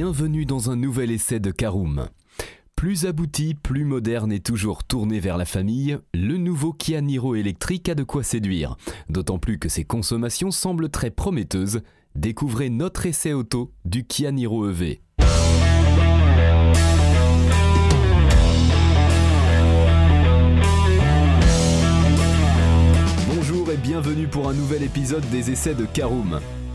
Bienvenue dans un nouvel essai de Caroom. Plus abouti, plus moderne et toujours tourné vers la famille, le nouveau Kia Niro électrique a de quoi séduire. D'autant plus que ses consommations semblent très prometteuses. Découvrez notre essai auto du Kia Niro EV. Bonjour et bienvenue pour un nouvel épisode des essais de Caroom.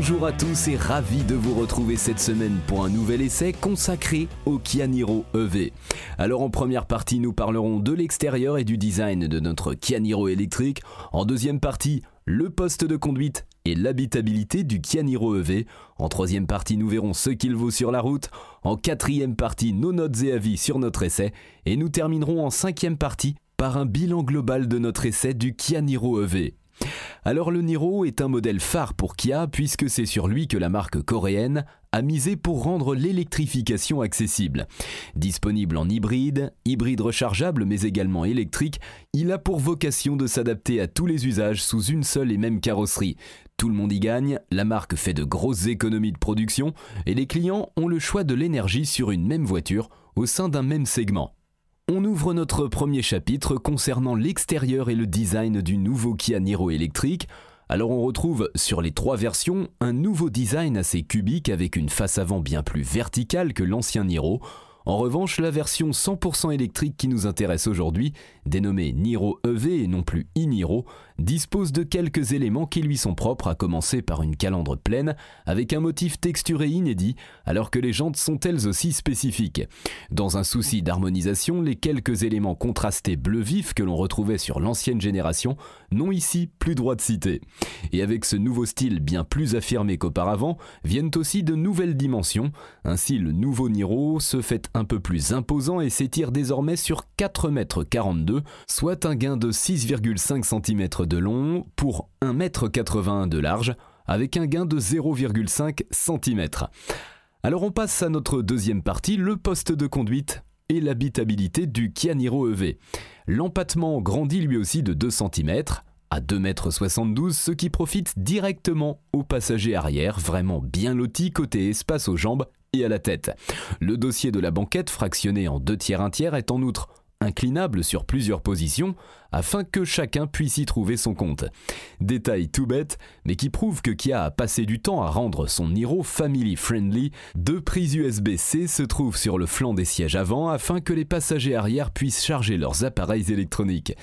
Bonjour à tous et ravi de vous retrouver cette semaine pour un nouvel essai consacré au Kia Niro EV. Alors en première partie, nous parlerons de l'extérieur et du design de notre Kia Niro électrique. En deuxième partie, le poste de conduite et l'habitabilité du Kia Niro EV. En troisième partie, nous verrons ce qu'il vaut sur la route. En quatrième partie, nos notes et avis sur notre essai. Et nous terminerons en cinquième partie par un bilan global de notre essai du Kia Niro EV. Alors le Niro est un modèle phare pour Kia puisque c'est sur lui que la marque coréenne a misé pour rendre l'électrification accessible. Disponible en hybride, hybride rechargeable mais également électrique, il a pour vocation de s'adapter à tous les usages sous une seule et même carrosserie. Tout le monde y gagne, la marque fait de grosses économies de production et les clients ont le choix de l'énergie sur une même voiture au sein d'un même segment. On ouvre notre premier chapitre concernant l'extérieur et le design du nouveau Kia Niro électrique. Alors on retrouve sur les trois versions un nouveau design assez cubique avec une face avant bien plus verticale que l'ancien Niro. En revanche, la version 100% électrique qui nous intéresse aujourd'hui, dénommée Niro EV et non plus e-Niro, dispose de quelques éléments qui lui sont propres, à commencer par une calandre pleine, avec un motif texturé inédit, alors que les jantes sont elles aussi spécifiques. Dans un souci d'harmonisation, les quelques éléments contrastés bleu vif que l'on retrouvait sur l'ancienne génération n'ont ici plus droit de citer. Et avec ce nouveau style bien plus affirmé qu'auparavant, viennent aussi de nouvelles dimensions. Ainsi, le nouveau Niro se fait peu plus imposant et s'étire désormais sur 4,42 m, soit un gain de 6,5 cm de long pour 1,81 m de large, avec un gain de 0,5 cm. Alors on passe à notre deuxième partie, le poste de conduite et l'habitabilité du Kia Niro EV. L'empattement grandit lui aussi de 2 cm à 2,72 m, ce qui profite directement aux passagers arrière, vraiment bien lotis côté espace aux jambes et à la tête. Le dossier de la banquette, fractionné en deux tiers un tiers, est en outre inclinable sur plusieurs positions afin que chacun puisse y trouver son compte. Détail tout bête, mais qui prouve que Kia a passé du temps à rendre son Niro family friendly. Deux prises USB-C se trouvent sur le flanc des sièges avant afin que les passagers arrière puissent charger leurs appareils électroniques.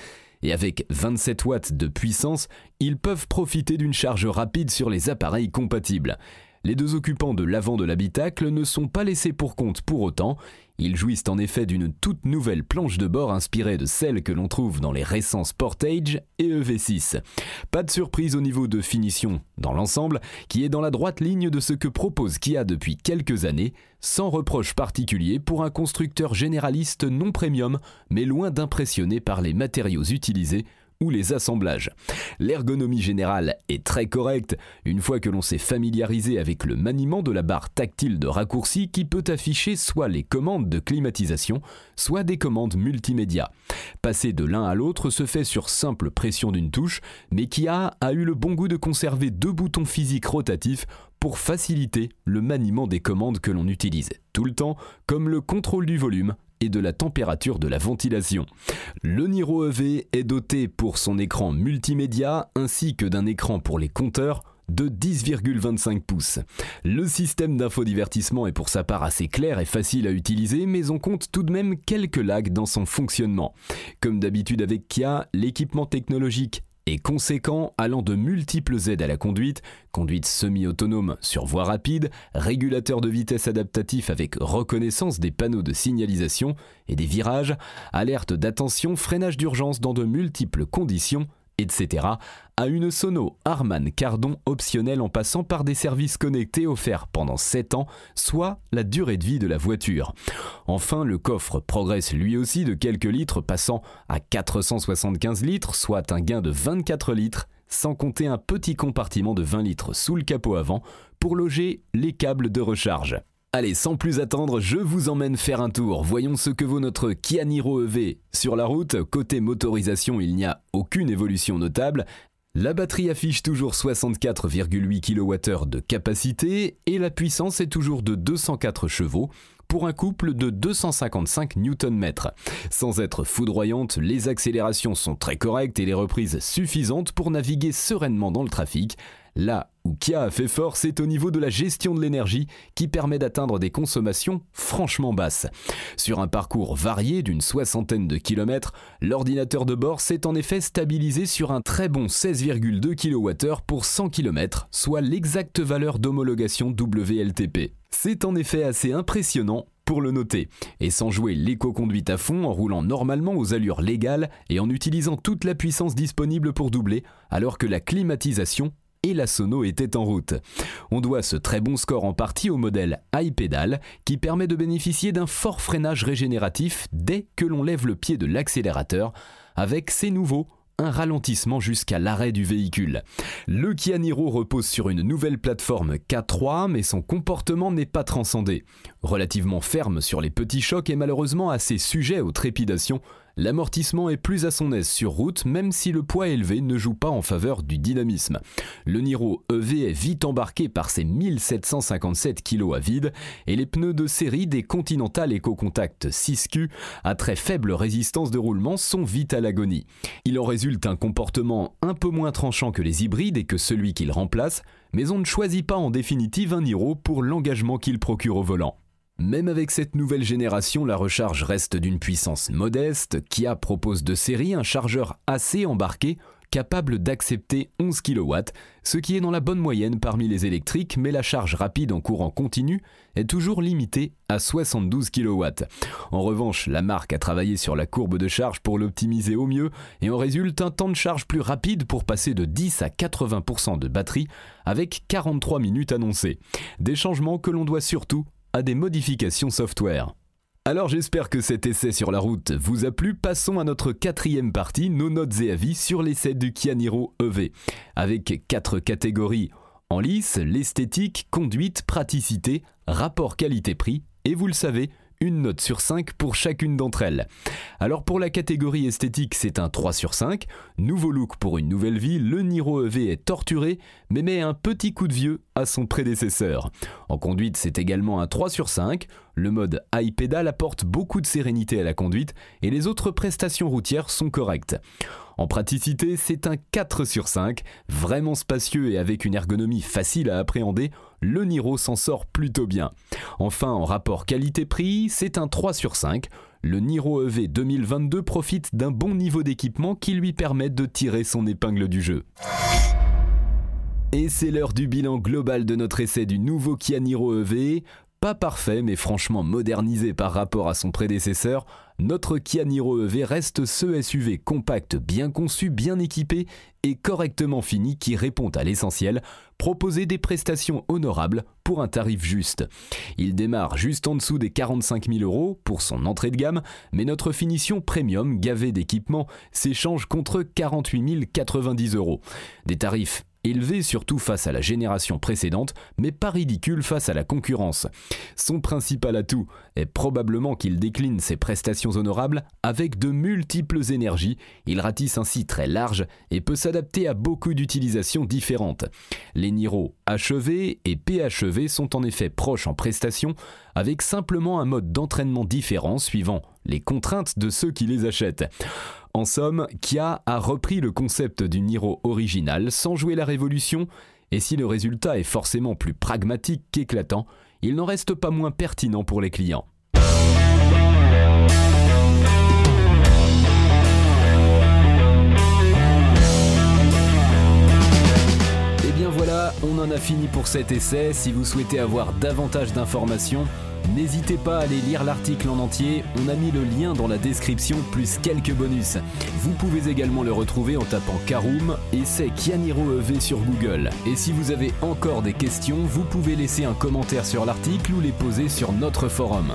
Et avec 27 watts de puissance, ils peuvent profiter d'une charge rapide sur les appareils compatibles. Les deux occupants de l'avant de l'habitacle ne sont pas laissés pour compte pour autant, ils jouissent en effet d'une toute nouvelle planche de bord inspirée de celle que l'on trouve dans les récents Sportage et EV6. Pas de surprise au niveau de finition dans l'ensemble, qui est dans la droite ligne de ce que propose Kia depuis quelques années, sans reproche particulier pour un constructeur généraliste non premium, mais loin d'impressionner par les matériaux utilisés ou les assemblages. L'ergonomie générale est très correcte une fois que l'on s'est familiarisé avec le maniement de la barre tactile de raccourci qui peut afficher soit les commandes de climatisation, soit des commandes multimédia. Passer de l'un à l'autre se fait sur simple pression d'une touche, mais Kia a eu le bon goût de conserver deux boutons physiques rotatifs pour faciliter le maniement des commandes que l'on utilise tout le temps, comme le contrôle du volume et de la température de la ventilation. Le Niro EV est doté pour son écran multimédia ainsi que d'un écran pour les compteurs de 10,25 pouces. Le système d'infodivertissement est pour sa part assez clair et facile à utiliser, mais on compte tout de même quelques lags dans son fonctionnement. Comme d'habitude avec Kia, l'équipement technologique et conséquent allant de multiples aides à la conduite, conduite semi-autonome sur voie rapide, régulateur de vitesse adaptatif avec reconnaissance des panneaux de signalisation et des virages, alerte d'attention, freinage d'urgence dans de multiples conditions, etc., à une sono Harman Cardon optionnelle en passant par des services connectés offerts pendant 7 ans, soit la durée de vie de la voiture. Enfin, le coffre progresse lui aussi de quelques litres, passant à 475 litres, soit un gain de 24 litres sans compter un petit compartiment de 20 litres sous le capot avant pour loger les câbles de recharge. Allez, sans plus attendre, je vous emmène faire un tour. Voyons ce que vaut notre Kia Niro EV. Sur la route, côté motorisation, il n'y a aucune évolution notable. La batterie affiche toujours 64,8 kWh de capacité et la puissance est toujours de 204 chevaux pour un couple de 255 Nm. Sans être foudroyante, les accélérations sont très correctes et les reprises suffisantes pour naviguer sereinement dans le trafic. Là où Kia a fait fort, c'est au niveau de la gestion de l'énergie qui permet d'atteindre des consommations franchement basses. Sur un parcours varié d'une soixantaine de kilomètres, l'ordinateur de bord s'est en effet stabilisé sur un très bon 16,2 kWh pour 100 km, soit l'exacte valeur d'homologation WLTP. C'est en effet assez impressionnant pour le noter. Et sans jouer l'éco-conduite à fond, en roulant normalement aux allures légales et en utilisant toute la puissance disponible pour doubler, alors que la climatisation et la sono était en route. On doit ce très bon score en partie au modèle iPedal qui permet de bénéficier d'un fort freinage régénératif dès que l'on lève le pied de l'accélérateur avec ses nouveaux un ralentissement jusqu'à l'arrêt du véhicule. Le Kia Niro repose sur une nouvelle plateforme K3, mais son comportement n'est pas transcendé. Relativement ferme sur les petits chocs et malheureusement assez sujet aux trépidations, L'amortissement est plus à son aise sur route, même si le poids élevé ne joue pas en faveur du dynamisme. Le Niro EV est vite embarqué par ses 1757 kg à vide et les pneus de série des Continental EcoContact 6Q à très faible résistance de roulement sont vite à l'agonie. Il en résulte un comportement un peu moins tranchant que les hybrides et que celui qu'il remplace, mais on ne choisit pas en définitive un Niro pour l'engagement qu'il procure au volant. Même avec cette nouvelle génération, la recharge reste d'une puissance modeste. Kia propose de série un chargeur assez embarqué capable d'accepter 11 kW, ce qui est dans la bonne moyenne parmi les électriques, mais la charge rapide en courant continu est toujours limitée à 72 kW. En revanche, la marque a travaillé sur la courbe de charge pour l'optimiser au mieux, et en résulte un temps de charge plus rapide pour passer de 10 à 80% de batterie, avec 43 minutes annoncées. Des changements que l'on doit surtout à des modifications software. Alors j'espère que cet essai sur la route vous a plu. Passons à notre quatrième partie, nos notes et avis sur l'essai du Kia Niro EV. Avec quatre catégories en lice, l'esthétique, conduite, praticité, rapport qualité-prix et vous le savez, une note sur 5 pour chacune d'entre elles. Alors pour la catégorie esthétique, c'est un 3 sur 5. Nouveau look pour une nouvelle vie, le Niro EV est torturé, mais met un petit coup de vieux à son prédécesseur. En conduite, c'est également un 3 sur 5. Le mode iPedal apporte beaucoup de sérénité à la conduite et les autres prestations routières sont correctes. En praticité, c'est un 4 sur 5, vraiment spacieux et avec une ergonomie facile à appréhender, le Niro s'en sort plutôt bien. Enfin, en rapport qualité-prix, c'est un 3 sur 5. Le Niro EV 2022 profite d'un bon niveau d'équipement qui lui permet de tirer son épingle du jeu. Et c'est l'heure du bilan global de notre essai du nouveau Kia Niro EV. Pas parfait, mais franchement modernisé par rapport à son prédécesseur, notre Kia Niro EV reste ce SUV compact, bien conçu, bien équipé et correctement fini qui répond à l'essentiel, proposer des prestations honorables pour un tarif juste. Il démarre juste en dessous des 45 000 euros pour son entrée de gamme, mais notre finition premium gavée d'équipement s'échange contre 48 090 euros. Des tarifs élevé surtout face à la génération précédente, mais pas ridicule face à la concurrence. Son principal atout est probablement qu'il décline ses prestations honorables avec de multiples énergies, il ratisse ainsi très large et peut s'adapter à beaucoup d'utilisations différentes. Les Niro HEV et PHEV sont en effet proches en prestations, avec simplement un mode d'entraînement différent suivant les contraintes de ceux qui les achètent. En somme, Kia a repris le concept du Niro original sans jouer la révolution, et si le résultat est forcément plus pragmatique qu'éclatant, il n'en reste pas moins pertinent pour les clients. Et eh bien voilà, on en a fini pour cet essai. Si vous souhaitez avoir davantage d'informations, N'hésitez pas à aller lire l'article en entier, on a mis le lien dans la description plus quelques bonus. Vous pouvez également le retrouver en tapant Karoom et c'est Kianiro EV sur Google. Et si vous avez encore des questions, vous pouvez laisser un commentaire sur l'article ou les poser sur notre forum.